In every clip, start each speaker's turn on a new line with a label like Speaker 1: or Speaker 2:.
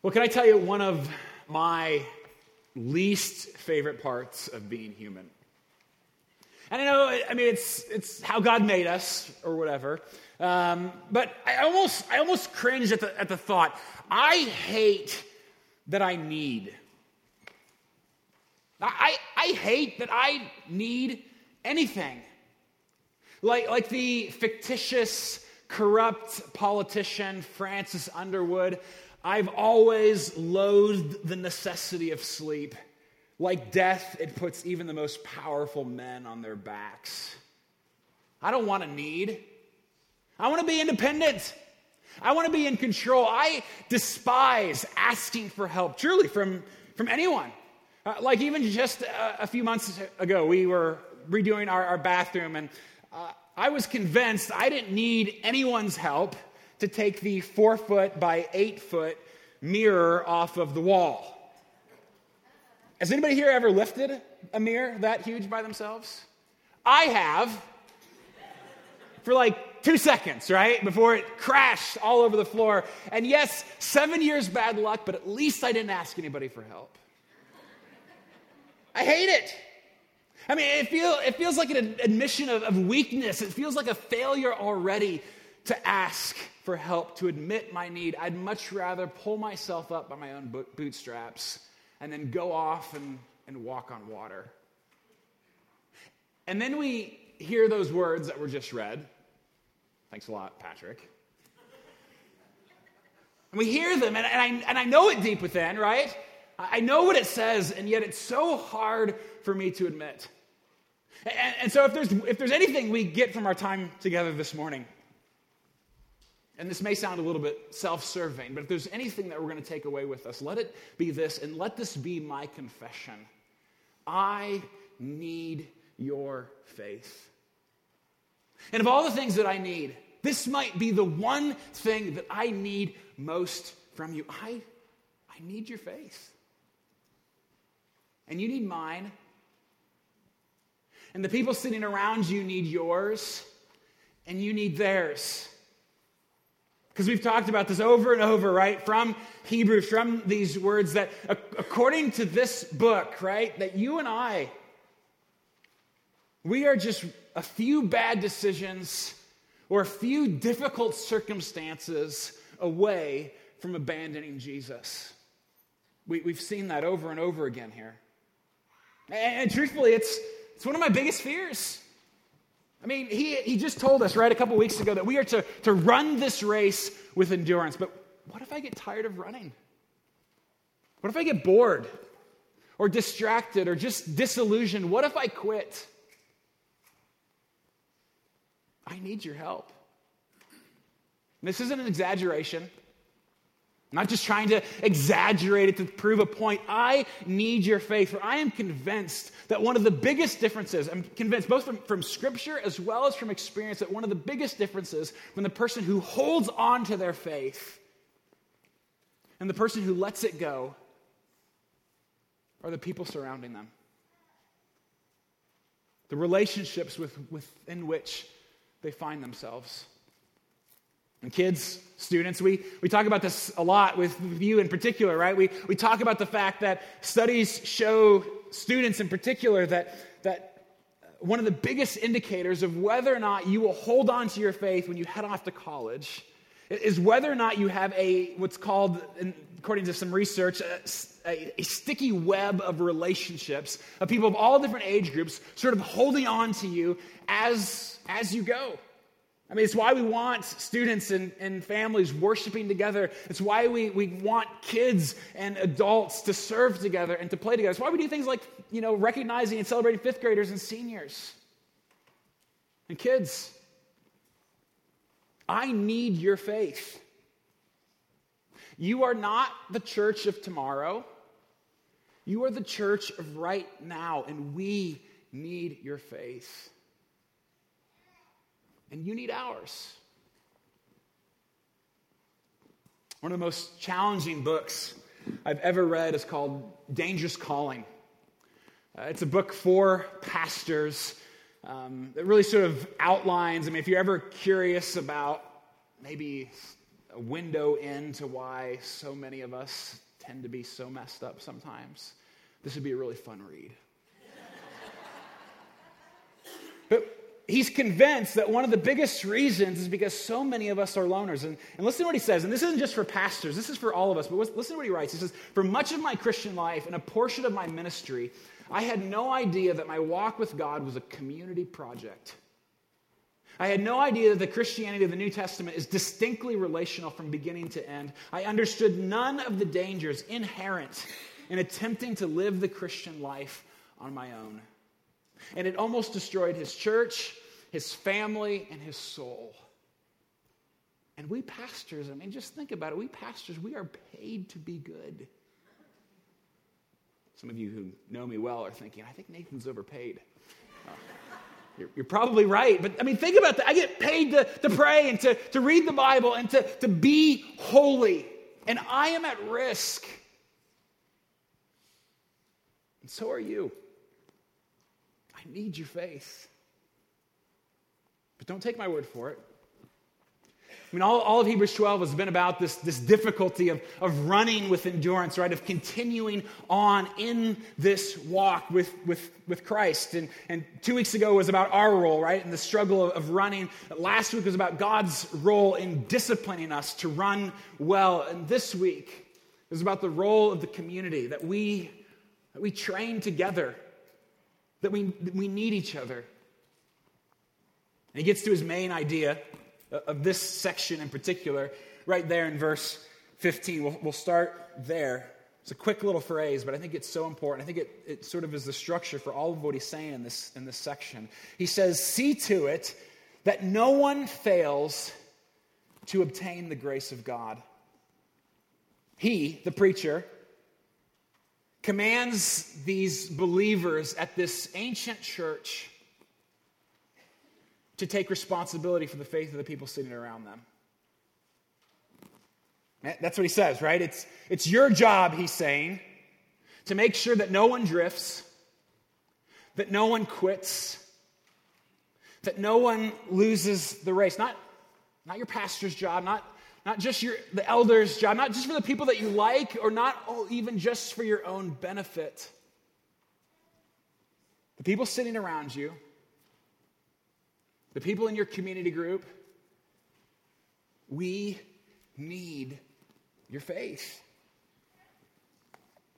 Speaker 1: Well, can I tell you one of my least favorite parts of being human? And I know, I mean, it's, it's how God made us or whatever. Um, but I almost, I almost cringe at the, at the thought. I hate that I need. I, I hate that I need anything. Like, like the fictitious, corrupt politician Francis Underwood I've always loathed the necessity of sleep. Like death, it puts even the most powerful men on their backs. I don't want to need. I want to be independent. I want to be in control. I despise asking for help, truly, from, from anyone. Uh, like even just a, a, few months ago, we were redoing our, our bathroom, and uh, I was convinced I didn't need anyone's help to take the four foot by eight foot mirror off of the wall. Has anybody here ever lifted a mirror that huge by themselves? I have for like two seconds, right? Before it crashed all over the floor. And yes, seven years bad luck, but at least I didn't ask anybody for help. I hate it. I mean, it, feel, it feels like an admission of, of weakness. It feels like a failure already to ask for help, to admit my need. I'd much rather pull myself up by my own bootstraps and then go off and, and walk on water. And then we hear those words that were just read. Thanks a lot, Patrick. And we hear them, and, and, I, and I know it deep within, right? I know what it says, and yet it's so hard for me to admit. And, and so, if there's, if there's anything we get from our time together this morning, and this may sound a little bit self serving, but if there's anything that we're going to take away with us, let it be this, and let this be my confession. I need your faith. And of all the things that I need, this might be the one thing that I need most from you. I, I need your faith. And you need mine. And the people sitting around you need yours, and you need theirs. Because we've talked about this over and over, right? From Hebrews, from these words that according to this book, right, that you and I, we are just a few bad decisions or a few difficult circumstances away from abandoning Jesus. We, have seen that over and over again here. And, and truthfully, it's, it's one of my biggest fears. I mean, he, he just told us, right, a couple weeks ago that we are to, to run this race with endurance. But what if I get tired of running? What if I get bored or distracted or just disillusioned? What if I quit? I need your help. This isn't an exaggeration. I'm not just trying to exaggerate it to prove a point. I need your faith, for I am convinced that one of the biggest differences, I'm convinced both from, from Scripture as well as from experience, that one of the biggest differences from the person who holds on to their faith and the person who lets it go are the people surrounding them. The relationships with, within which they find themselves. And kids, students, we, we talk about this a lot with, you in particular, right? We, we talk about the fact that studies show students in particular that, that one of the biggest indicators of whether or not you will hold on to your faith when you head off to college is whether or not you have a what's called according to some research a, a, a, sticky web of relationships of people of all different age groups sort of holding on to you as as you go I mean, it's why we want students and, and families worshiping together. It's why we, we want kids and adults to serve together and to play together. It's why we do things like, you know, recognizing and celebrating fifth graders and seniors. And kids, I need your faith. You are not the church of tomorrow. You are the church of right now, and we need your faith and you need ours. One of the most challenging books I've ever read is called Dangerous Calling. Uh, it's a book for pastors um, that really sort of outlines. I mean, if you're ever curious about maybe a window into why so many of us tend to be so messed up sometimes, this would be a really fun read. but he's convinced that one of the biggest reasons is because so many of us are loners. And, and listen to what he says, and this isn't just for pastors, this is for all of us, but listen to what he writes. He says, For much of my Christian life and a portion of my ministry, I had no idea that my walk with God was a community project. I had no idea that the Christianity of the New Testament is distinctly relational from beginning to end. I understood none of the dangers inherent in attempting to live the Christian life on my own. And it almost destroyed his church, his family, and his soul. And we pastors, I mean, just think about it. We pastors, we are paid to be good. Some of you who know me well are thinking, I think Nathan's overpaid. Uh, you're, you're, probably right. But I mean, think about that. I get paid to, to pray and to, to read the Bible and to, to be holy. And I am at risk. And so are you. I need your face. But don't take my word for it. I mean, all, all of Hebrews 12 has been about this, this difficulty of, of running with endurance, right? Of continuing on in this walk with, with, with Christ. And, and two weeks ago was about our role, right? And the struggle of, of running. Last week was about God's role in disciplining us to run well. And this week is about the role of the community, that we, that we train together that we, that we need each other. And he gets to his main idea of this section in particular, right there in verse 15. We'll, we'll start there. It's a quick little phrase, but I think it's so important. I think it, it sort of is the structure for all of what he's saying in this, in this section. He says, See to it that no one fails to obtain the grace of God. He, the preacher, commands these believers at this ancient church to take responsibility for the faith of the people sitting around them. That's what he says, right? It's, it's your job, he's saying, to make sure that no one drifts, that no one quits, that no one loses the race. Not, not your pastor's job, not not just your, the elder's job, not just for the people that you like, or not even just for your own benefit. The people sitting around you, the people in your community group, we need your faith.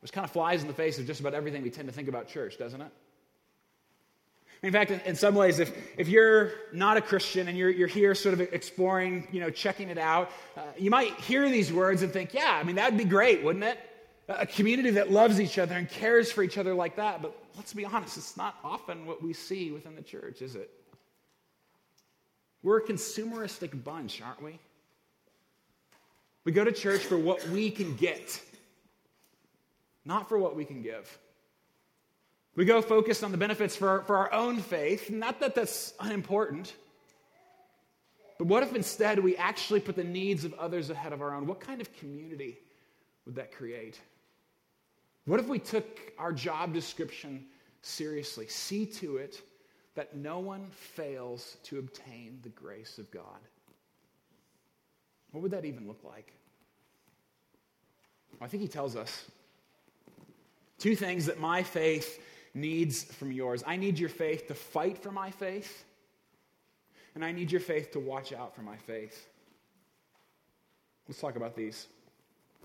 Speaker 1: Which kind of flies in the face of just about everything we tend to think about church, doesn't it? In fact, in, some ways, if, if you're not a Christian and you're, you're here sort of exploring, you know, checking it out, uh, you might hear these words and think, yeah, I mean, that'd be great, wouldn't it? A community that loves each other and cares for each other like that. But let's be honest, it's not often what we see within the church, is it? We're a consumeristic bunch, aren't we? We go to church for what we can get, not for what we can give. We go focused on the benefits for, for our own faith. Not that that's unimportant. But what if instead we actually put the needs of others ahead of our own? What kind of community would that create? What if we took our job description seriously? See to it that no one fails to obtain the grace of God. What would that even look like? Well, I think he tells us two things that my faith needs from yours. I need your faith to fight for my faith, and I need your faith to watch out for my faith. Let's talk about these.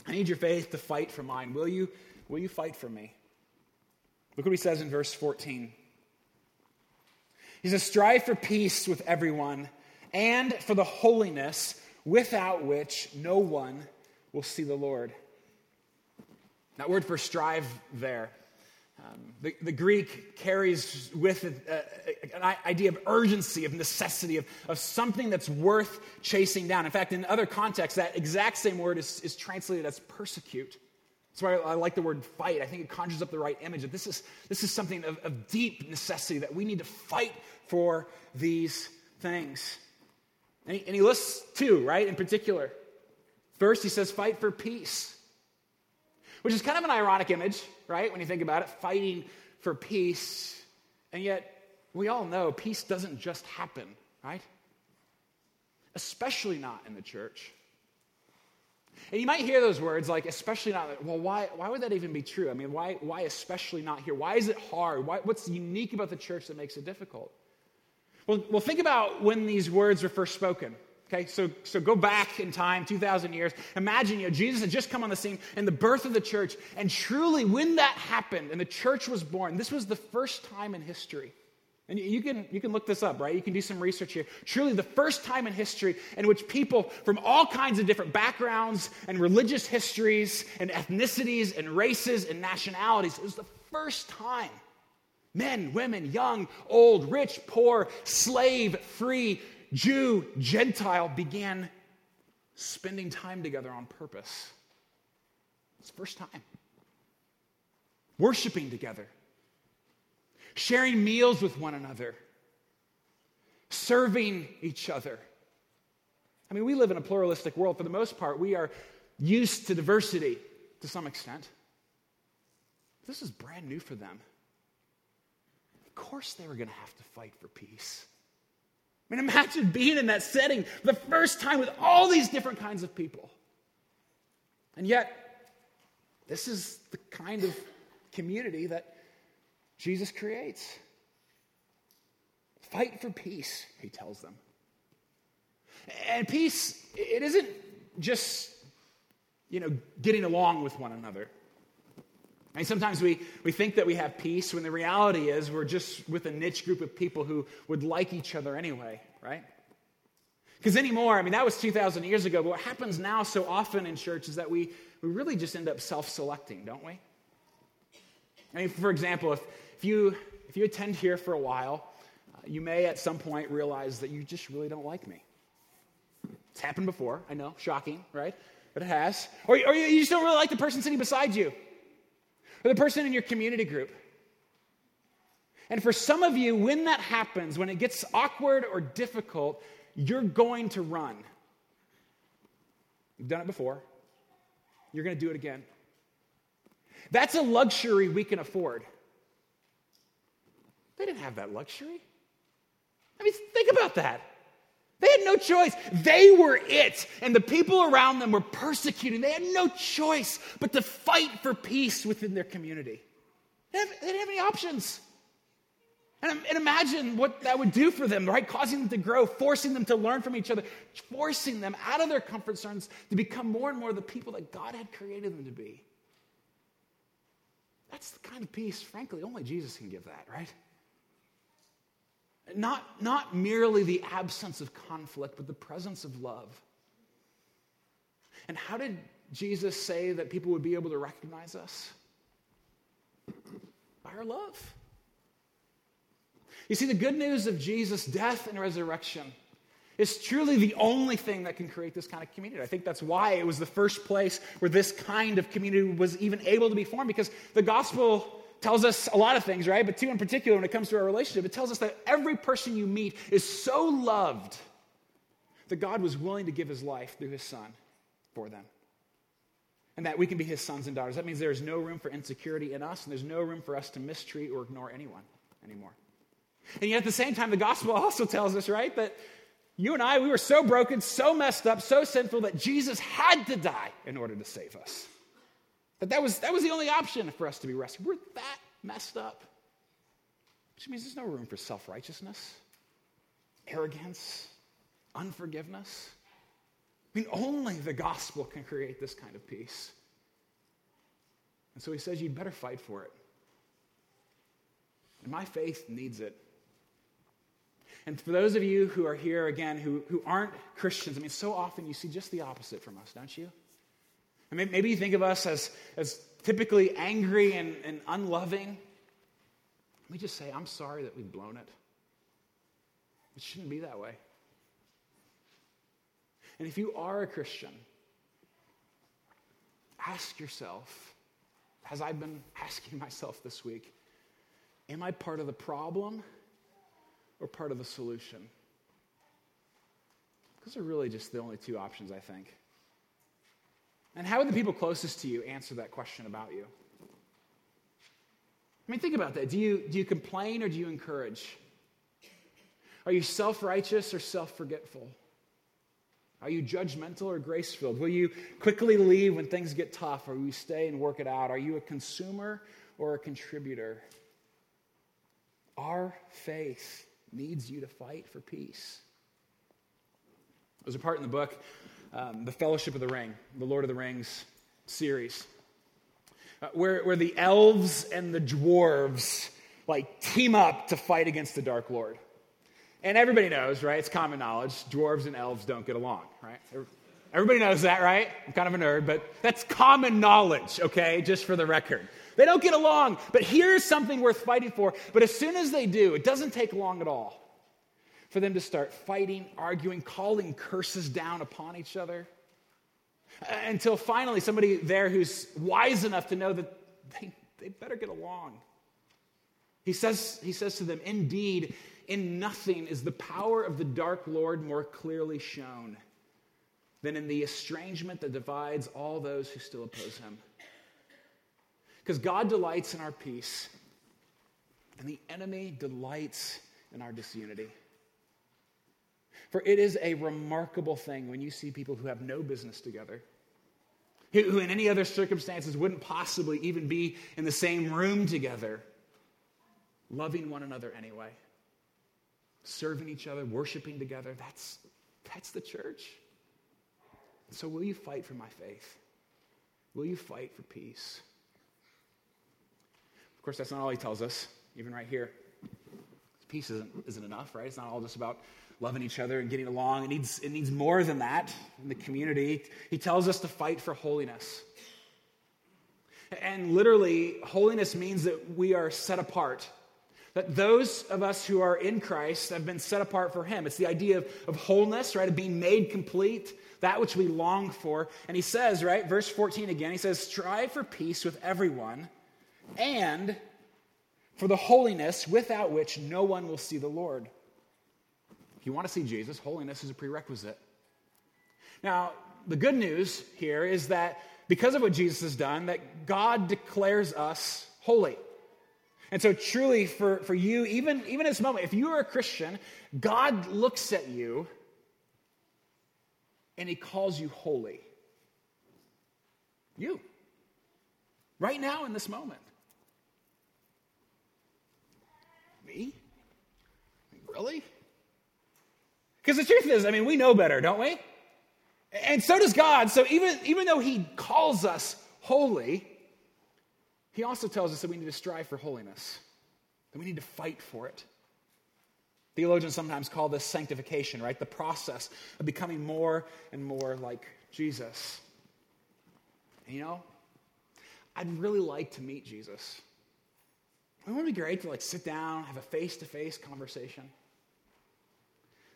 Speaker 1: I need your faith to fight for mine. Will you, will you fight for me? Look what he says in verse 14. He says, Strive for peace with everyone and for the holiness without which no one will see the Lord. That word for strive there um, the, the, Greek carries with it uh, an idea of urgency, of necessity, of, of something that's worth chasing down. In fact, in other contexts, that exact same word is, is translated as persecute. That's why I, I like the word fight. I think it conjures up the right image. That this is, this is something of, of deep necessity, that we need to fight for these things. And he, and he lists two, right, in particular. First, he says, fight for peace which is kind of an ironic image, right? When you think about it, fighting for peace. And yet, we all know peace doesn't just happen, right? Especially not in the church. And you might hear those words like, especially not, well, why, why would that even be true? I mean, why, why especially not here? Why is it hard? Why, what's unique about the church that makes it difficult? Well, well, think about when these words were first spoken. Okay, so, so go back in time, 2,000 years. Imagine, you know, Jesus had just come on the scene and the birth of the church. And truly, when that happened and the church was born, this was the first time in history. And you can, you can look this up, right? You can do some research here. Truly, the first time in history in which people from all kinds of different backgrounds and religious histories and ethnicities and races and nationalities, it was the first time men, women, young, old, rich, poor, slave, free, Jew, Gentile began spending time together on purpose. It's the first time. Worshiping together, sharing meals with one another, serving each other. I mean, we live in a pluralistic world. For the most part, we are used to diversity to some extent. This is brand new for them. Of course, they were going to have to fight for peace. I mean, imagine being in that setting the first time with all these different kinds of people. And yet, this is the kind of community that Jesus creates. Fight for peace, he tells them. And peace, it isn't just, you know, getting along with one another. Mean, sometimes we, we think that we have peace when the reality is we're just with a niche group of people who would like each other anyway, right? Because anymore, I mean, that was 2,000 years ago, but what happens now so often in church is that we, we really just end up self selecting, don't we? I mean, for example, if, if, you, if you attend here for a while, uh, you may at some point realize that you just really don't like me. It's happened before, I know, shocking, right? But it has. Or, or you just don't really like the person sitting beside you or the person in your community group. And for some of you, when that happens, when it gets awkward or difficult, you're going to run. You've done it before, you're going to do it again. That's a luxury we can afford. They didn't have that luxury. I mean, think about that. They had no choice. They were it. And the people around them were persecuting. They had no choice but to fight for peace within their community. They, didn't have any options. And, imagine what that would do for them, right? Causing them to grow, forcing them to learn from each other, forcing them out of their comfort zones to become more and more the people that God had created them to be. That's the kind of peace, frankly, only Jesus can give that, right? Not, not merely the absence of conflict, but the presence of love. And how did Jesus say that people would be able to recognize us? By our love. You see, the good news of Jesus' death and resurrection is truly the only thing that can create this kind of community. I think that's why it was the first place where this kind of community was even able to be formed, because the gospel tells us a lot of things, right? But two in particular, when it comes to our relationship, it tells us that every person you meet is so loved that God was willing to give his life through his son for them. And that we can be his sons and daughters. That means there is no room for insecurity in us, and there's no room for us to mistreat or ignore anyone anymore. And yet at the same time, the gospel also tells us, right, that you and I, we were so broken, so messed up, so sinful that Jesus had to die in order to save us. That that was, that was the only option for us to be rescued. We're that messed up. Which means there's no room for self righteousness, arrogance, unforgiveness. I mean, only the gospel can create this kind of peace. And so he says, You'd better fight for it. And my faith needs it. And for those of you who are here again who, who aren't Christians, I mean, so often you see just the opposite from us, don't you? Maybe you think of us as, as typically angry and, and unloving. Let me just say, I'm sorry that we've blown it. It shouldn't be that way. And if you are a Christian, ask yourself, as I've been asking myself this week, am I part of the problem or part of the solution? Those are really just the only two options, I think. And how would the people closest to you answer that question about you? I mean, think about that. Do you, do you complain or do you encourage? Are you self righteous or self forgetful? Are you judgmental or grace filled? Will you quickly leave when things get tough, or will you stay and work it out? Are you a consumer or a contributor? Our faith needs you to fight for peace. There's a part in the book, um, The Fellowship of the Ring, the Lord of the Rings series, uh, where, where the elves and the dwarves like team up to fight against the Dark Lord. And everybody knows, right? It's common knowledge. Dwarves and elves don't get along, right? Everybody knows that, right? I'm kind of a nerd, but that's common knowledge, okay? Just for the record. They don't get along, but here's something worth fighting for. But as soon as they do, it doesn't take long at all for them to start fighting, arguing, calling curses down upon each other. Uh, until finally, somebody there who's wise enough to know that they, they better get along. He says, he says to them, Indeed, in nothing is the power of the dark Lord more clearly shown than in the estrangement that divides all those who still oppose him. Because God delights in our peace, and the enemy delights in our disunity. For it is a remarkable thing when you see people who have no business together, who in any other circumstances wouldn't possibly even be in the same room together, loving one another anyway serving each other, worshiping together. That's, that's the church. So, will you fight for my faith? Will you fight for peace? Of course, that's not all he tells us, even right here. Peace isn't, isn't enough, right? It's not all just about loving each other and getting along. It needs, it needs more than that in the community. He tells us to fight for holiness. And literally, holiness means that we are set apart that those of us who are in Christ have been set apart for Him. It's the idea of, of wholeness, right? Of being made complete, that which we long for. And He says, right, verse 14 again, He says, strive for peace with everyone and for the holiness without which no one will see the Lord. You want to see Jesus, holiness is a prerequisite. Now, the good news here is that because of what Jesus has done, that God declares us holy. And so, truly, for, for you, even, even in this moment, if you are a Christian, God looks at you and he calls you holy. You. Right now, in this moment. Me? Really? Because the truth is, I mean, we know better, don't we? And so does God. So even, even though he calls us holy, he also tells us that we need to strive for holiness, that we need to fight for it. Theologians sometimes call this sanctification, right? The process of becoming more and more like Jesus. And you know, I'd really like to meet Jesus. Wouldn't It be great to like sit down, have a face-to-face conversation.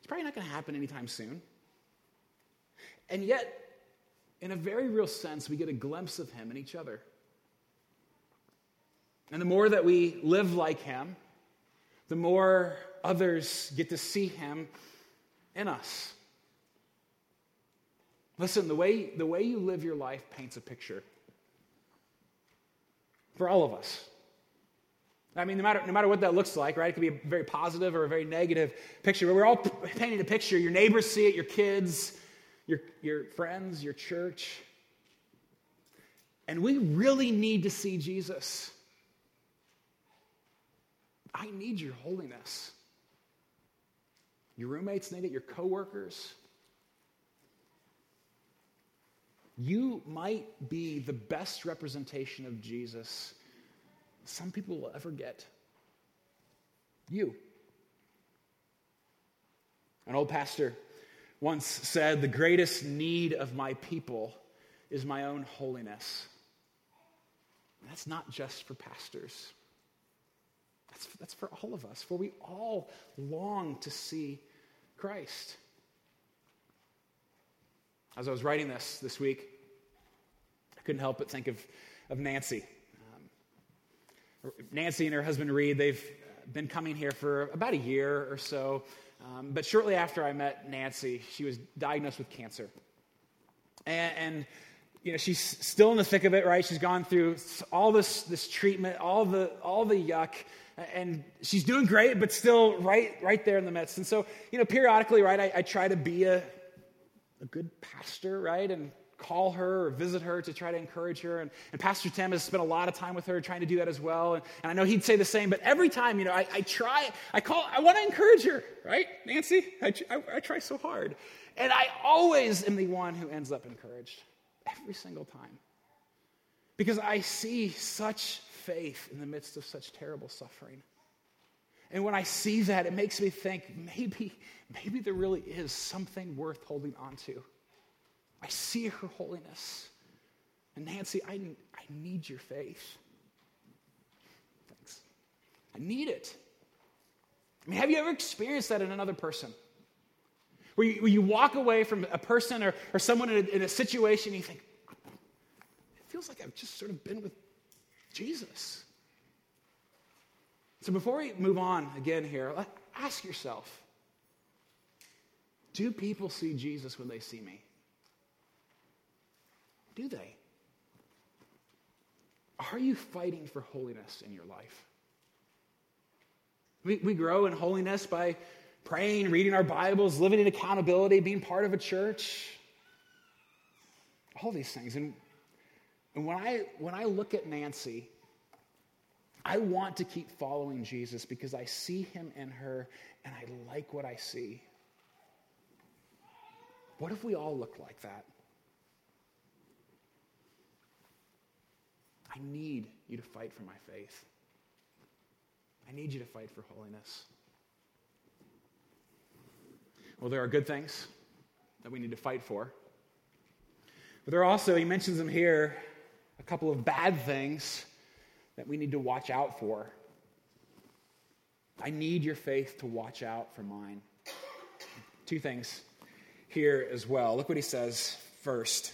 Speaker 1: Probably not going to happen anytime soon. And yet, in a very real sense, we get a glimpse of him in each other. And the more that we live like him, the more others get to see him in us. Listen, the way, the way you live your life paints a picture for all of us. I mean, no matter, no matter what that looks like, right? It could be a very positive or a very negative picture, but we're all painting a picture. Your neighbors see it, your kids, your, your friends, your church. And we really need to see Jesus. I need your holiness. Your roommates need it, your coworkers. You might be the best representation of Jesus some people will ever get. You. An old pastor once said, The greatest need of my people is my own holiness. That's not just for pastors. That's, that's for all of us, for we all long to see Christ. As I was writing this this week, I couldn't help but think of, of Nancy. Nancy and her husband Reed, they've been coming here for about a year or so. Um, but shortly after I met Nancy, she was diagnosed with cancer. And, and you know, she's still in the thick of it, right? She's gone through all this, this treatment, all the, all the yuck, and she's doing great, but still right, right there in the midst. And so, you know, periodically, right, I, I try to be a, a good pastor, right? And call her or visit her to try to encourage her. And, and Pastor Tim has spent a lot of time with her trying to do that as well. And, and I know he'd say the same, but every time, you know, I, I try, I call, I want to encourage her, right, Nancy? I, I, I try so hard. And I always am the one who ends up encouraged, every single time. Because I see such faith in the midst of such terrible suffering. And when I see that, it makes me think maybe, maybe there really is something worth holding on to. I see her holiness. And Nancy, I, I need your faith. Thanks. I need it. I mean, have you ever experienced that in another person? Where you, where you walk away from a person or, or someone in a, in a situation, and you think, it feels like I've just sort of been with Jesus. So before we move on again here, ask yourself do people see Jesus when they see me? Do they? Are you fighting for holiness in your life? We, we grow in holiness by praying, reading our Bibles, living in accountability, being part of a church. All these things. And, and when, I, when I look at Nancy, I want to keep following Jesus because I see him in her and I like what I see. What if we all look like that? I need you to fight for my faith. I need you to fight for holiness. Well, there are good things that we need to fight for. But there are also, he mentions them here, a couple of bad things that we need to watch out for. I need your faith to watch out for mine. Two things here as well. Look what he says first.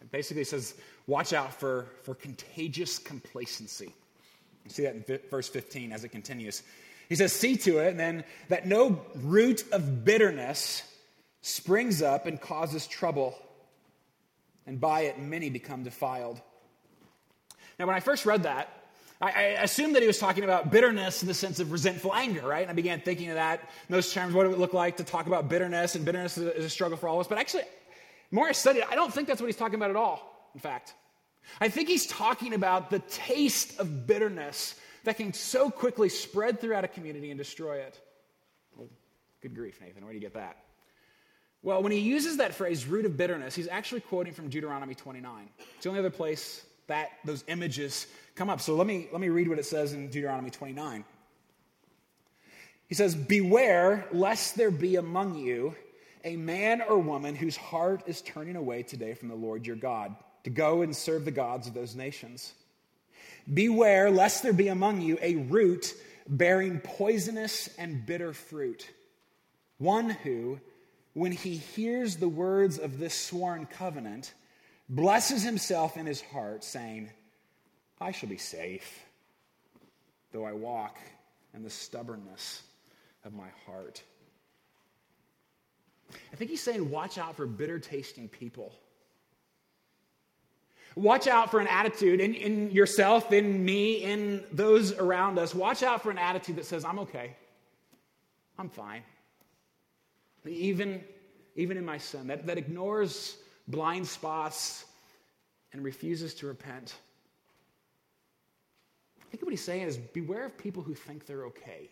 Speaker 1: It Basically, says, watch out for, for contagious complacency. You see that in verse 15 as it continues. He says, See to it and then that no root of bitterness springs up and causes trouble, and by it many become defiled. Now, when I first read that, I, I assumed that he was talking about bitterness in the sense of resentful anger, right? And I began thinking of that in those terms. What it would look like to talk about bitterness, and bitterness is a, is a struggle for all of us. But actually, more I studied, it, I don't think that's what he's talking about at all in fact. I think he's talking about the taste of bitterness that can so quickly spread throughout a community and destroy it. Well, good grief, Nathan, where do you get that? Well, when he uses that phrase, root of bitterness, he's actually quoting from Deuteronomy 29. It's the only other place that those images come up. So let me, let me read what it says in Deuteronomy 29. He says, Beware lest there be among you a man or woman whose heart is turning away today from the Lord your God to go and serve the gods of those nations. Beware lest there be among you a root bearing poisonous and bitter fruit, one who, when he hears the words of this sworn covenant, blesses himself in his heart, saying, I shall be safe, though I walk in the stubbornness of my heart. I think he's saying, watch out for bitter tasting people Watch out for an attitude in, in yourself, in me, in those around us. Watch out for an attitude that says, I'm okay. I'm fine. Even, even in my sin, that, that ignores blind spots and refuses to repent. I think what he's saying is beware of people who think they're okay.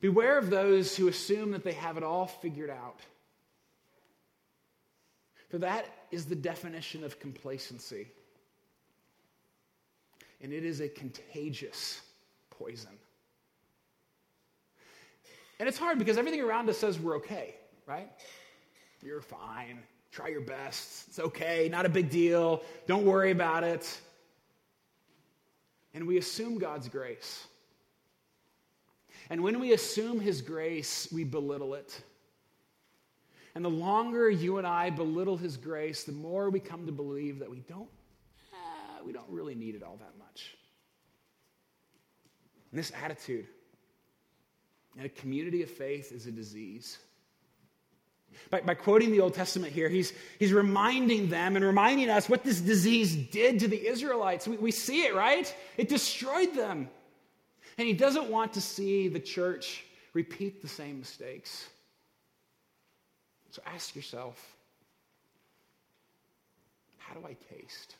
Speaker 1: Beware of those who assume that they have it all figured out. For that is the definition of complacency. And it is a contagious poison. And it's hard because everything around us says we're okay, right? You're fine. Try your best. It's okay. Not a big deal. Don't worry about it. And we assume God's grace. And when we assume His grace, we belittle it. And the longer you and I belittle his grace, the more we come to believe that we don't, eh, we don't really need it all that much. And this attitude in a community of faith is a disease. By, by, quoting the Old Testament here, he's, he's reminding them and reminding us what this disease did to the Israelites. We, we see it, right? It destroyed them. And he doesn't want to see the church repeat the same mistakes. So ask yourself how do I taste?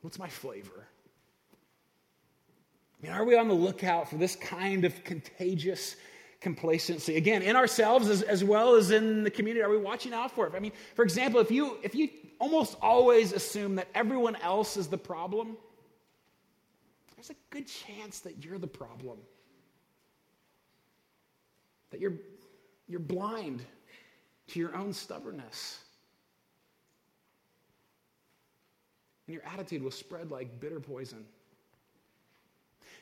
Speaker 1: What's my flavor? I mean, are we on the lookout for this kind of contagious complacency? Again, in ourselves as, as well as in the community, are we watching out for it? I mean, for example, if you if you almost always assume that everyone else is the problem, there's a good chance that you're the problem. That you're, you're blind to your own stubbornness. And your attitude will spread like bitter poison.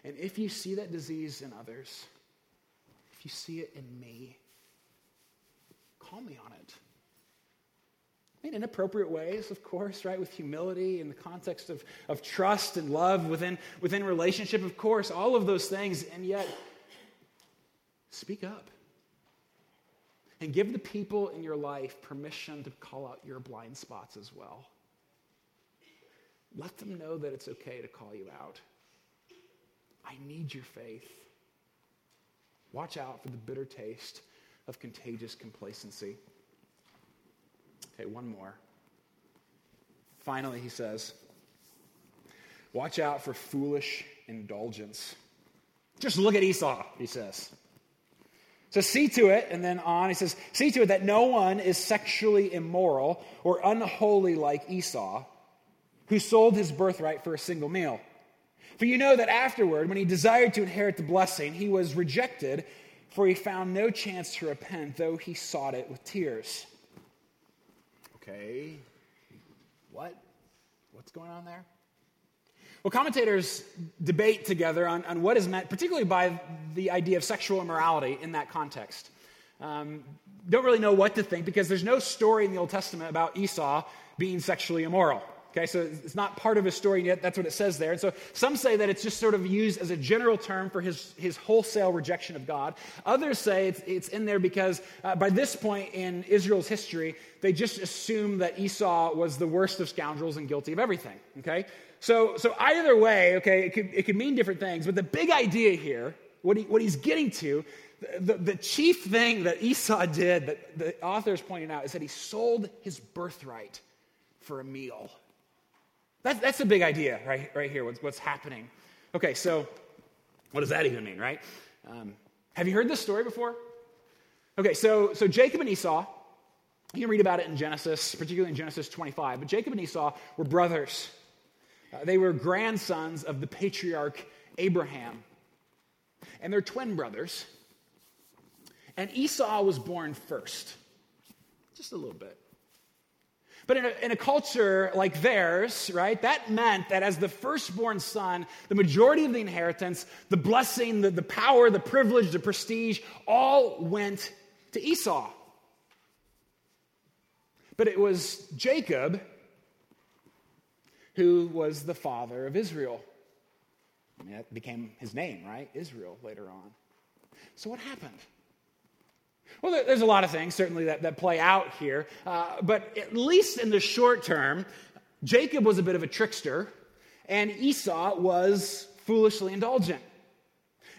Speaker 1: And if you see that disease in others, if you see it in me, call me on it. In inappropriate ways, of course, right? With humility in the context of, of trust and love within, within relationship, of course, all of those things. And yet, speak up. And give the people in your life permission to call out your blind spots as well. Let them know that it's okay to call you out. I need your faith. Watch out for the bitter taste of contagious complacency. Okay, one more. Finally, he says, Watch out for foolish indulgence. Just look at Esau, he says. So see to it, and then on, he says, See to it that no one is sexually immoral or unholy like Esau, who sold his birthright for a single meal. For you know that afterward, when he desired to inherit the blessing, he was rejected, for he found no chance to repent, though he sought it with tears. Okay, what? What's going on there? Well, commentators debate together on, on what is meant, particularly by the idea of sexual immorality in that context. Um, don't really know what to think because there's no story in the Old Testament about Esau being sexually immoral. Okay, so it's not part of his story yet. That's what it says there. And so some say that it's just sort of used as a general term for his, his wholesale rejection of God. Others say it's, it's in there because uh, by this point in Israel's history, they just assume that Esau was the worst of scoundrels and guilty of everything. Okay, so, so either way, okay, it could, it could mean different things. But the big idea here, what, he, what he's getting to, the, the chief thing that Esau did that the author is pointing out is that he sold his birthright for a meal. That's, that's the big idea right, right here, what's, what's happening. Okay, so what does that even mean, right? Um, have you heard this story before? Okay, so, so Jacob and Esau, you can read about it in Genesis, particularly in Genesis 25, but Jacob and Esau were brothers. Uh, they were grandsons of the patriarch Abraham. And they're twin brothers. And Esau was born first, just a little bit. But in a, in a, culture like theirs, right, that meant that as the firstborn son, the majority of the inheritance, the blessing, the, the power, the privilege, the prestige, all went to Esau. But it was Jacob who was the father of Israel. I mean, that became his name, right? Israel later on. So what happened? Well, there's a lot of things certainly that, that play out here, uh, but at least in the short term, Jacob was a bit of a trickster, and Esau was foolishly indulgent.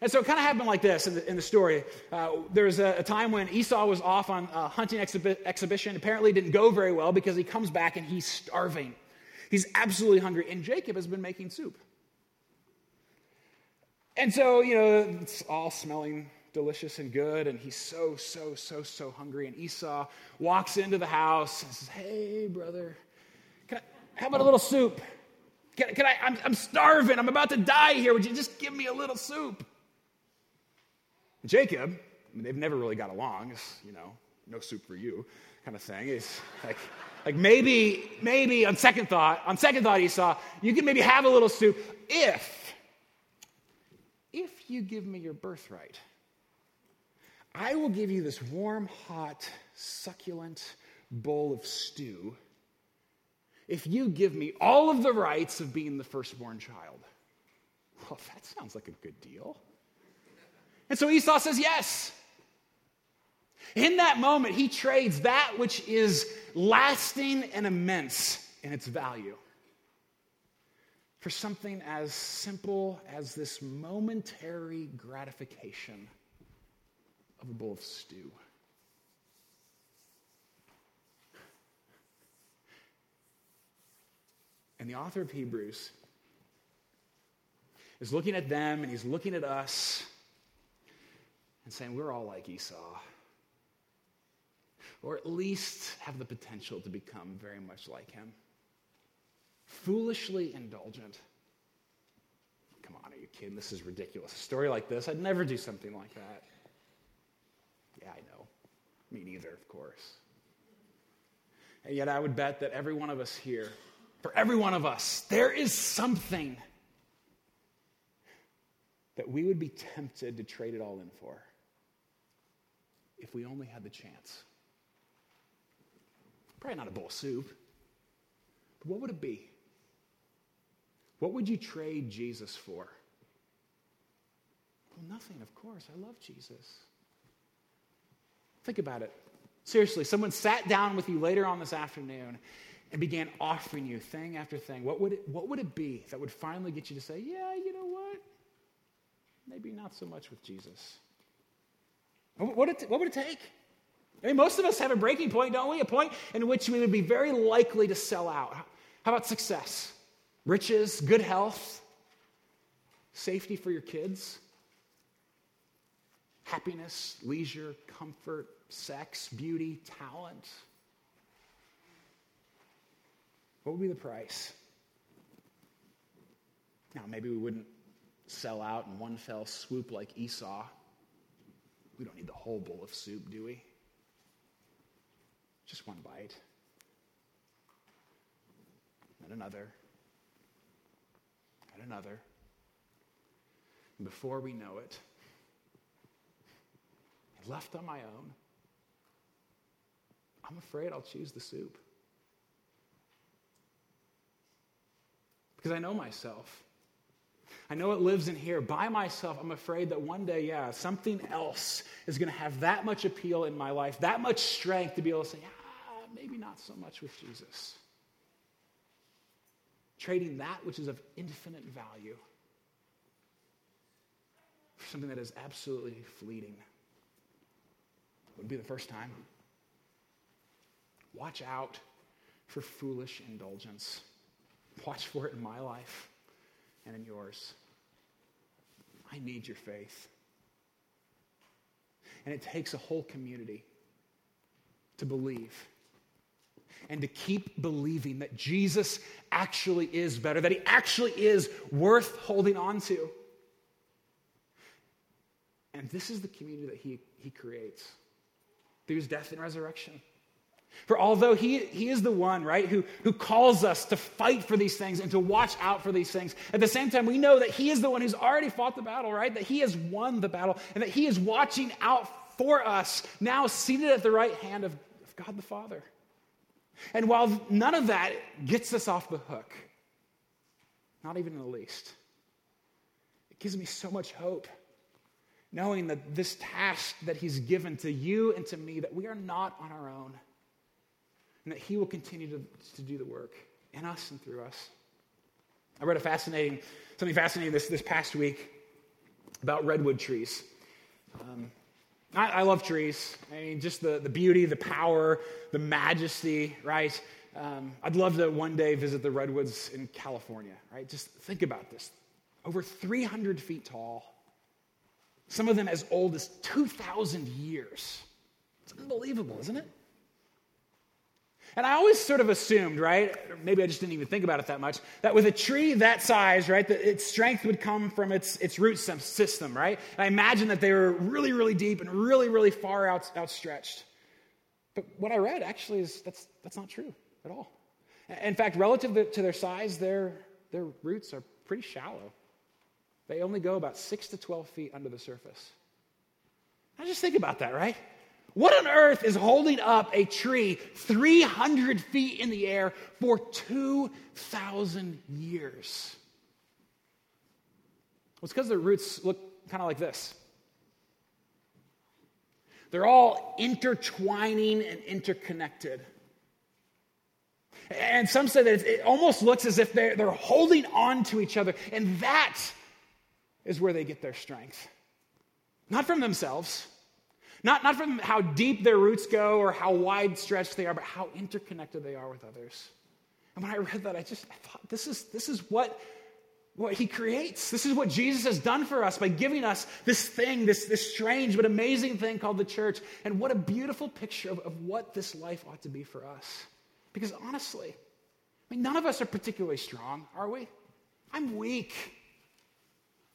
Speaker 1: And so it kind of happened like this in the, in the story. Uh, there was a, a, time when Esau was off on a hunting exhibi- exhibition. Apparently, didn't go very well because he comes back and he's starving. He's absolutely hungry, and Jacob has been making soup. And so, you know, it's all smelling delicious and good, and he's so, so, so, so hungry. And Esau walks into the house and says, Hey, brother, I, how about a little soup? Can, can I? I'm, I'm starving. I'm about to die here. Would you just give me a little soup? Jacob, I mean, they've never really got along. You know, no soup for you kind of thing. He's like, like maybe, maybe on second thought, on second thought, Esau, you can maybe have a little soup if, if you give me your birthright. I will give you this warm, hot, succulent bowl of stew if you give me all of the rights of being the firstborn child. Well, that sounds like a good deal. And so Esau says yes. In that moment, he trades that which is lasting and immense in its value for something as simple as this momentary gratification of a bowl of stew. And the author of Hebrews is looking at them and he's looking at us and saying, We're all like Esau. Or at least have the potential to become very much like him. Foolishly indulgent. Come on, are you kidding? This is ridiculous. A story like this, I'd never do something like that. Yeah, I know. Me neither, of course. And yet, I would bet that every one of us here, for every one of us, there is something that we would be tempted to trade it all in for if we only had the chance. Probably not a bowl of soup, but what would it be? What would you trade Jesus for? Well, nothing, of course. I love Jesus. Think about it. Seriously, someone sat down with you later on this afternoon and began offering you thing after thing. What would it, what would it be that would finally get you to say, yeah, you know what? Maybe not so much with Jesus. What would it, what would it take? I mean, most of us have a breaking point, don't we? A point in which we would be very likely to sell out. How about success? Riches, good health, safety for your kids, happiness, leisure, comfort, sex, beauty, talent. What would be the price? Now, maybe we wouldn't sell out in one fell swoop like Esau. We don't need the whole bowl of soup, do we? Just one bite. And another. And another. And before we know it, left on my own, I'm afraid I'll choose the soup. Because I know myself. I know it lives in here. By myself, I'm afraid that one day, yeah, something else is going to have that much appeal in my life, that much strength to be able to say, ah, maybe not so much with Jesus. Trading that which is of infinite value for something that is absolutely fleeting. Wouldn't be the first time. Watch out for foolish indulgence. Watch for it in my life and in yours. I need your faith. And it takes a whole community to believe and to keep believing that Jesus actually is better, that he actually is worth holding on to. And this is the community that he, he creates through his death and resurrection. For although he, he is the one, right, who, who calls us to fight for these things and to watch out for these things, at the same time, we know that he is the one who's already fought the battle, right? That he has won the battle and that he is watching out for us, now seated at the right hand of, of God the Father. And while none of that gets us off the hook, not even in the least, it gives me so much hope knowing that this task that he's given to you and to me, that we are not on our own and that He will continue to, to do the work in us and through us. I read a fascinating, something fascinating this, this past week about redwood trees. Um, I, I, love trees. Mean, just the, the beauty, the power, the majesty, right? Um, I'd love to one day visit the redwoods in California, right? Just think about this. Over 300 feet tall, some of them as old as 2,000 years. It's unbelievable, isn't it? And I always sort of assumed, right? Maybe I just didn't even think about it that much, that with a tree that size, right, that its strength would come from its, its root system, right? And I imagine that they were really, really deep and really, really far out, outstretched. But what I read actually is that's, that's not true at all. In fact, relative to their size, their, their roots are pretty shallow. They only go about 6 to 12 feet under the surface. Now just think about that, right? What on earth is holding up a tree 300 feet in the air for 2,000 years? Well, it's because their roots look kind of like this. They're all intertwining and interconnected. And some say that it almost looks as if they're, they're holding on to each other. And that is where they get their strength. Not from themselves, Not, not from how deep their roots go or how wide stretched they are, but how interconnected they are with others. And when I read that, I just I thought, this is, this is what, what he creates. This is what Jesus has done for us by giving us this thing, this, this strange but amazing thing called the church. And what a beautiful picture of, of what this life ought to be for us. Because honestly, I mean, none of us are particularly strong, are we? I'm weak.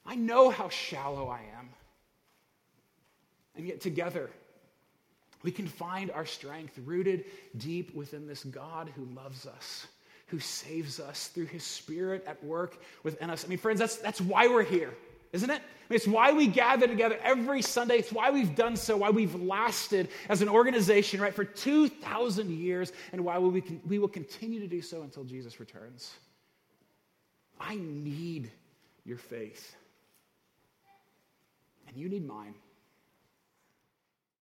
Speaker 1: I know how shallow I am. And yet, together, we can find our strength rooted deep within this God who loves us, who saves us through his spirit at work within us. I mean, friends, that's, that's why we're here, isn't it? I mean, it's why we gather together every Sunday. It's why we've done so, why we've lasted as an organization, right, for 2,000 years, and why we, we will continue to do so until Jesus returns. I need your faith, and you need mine.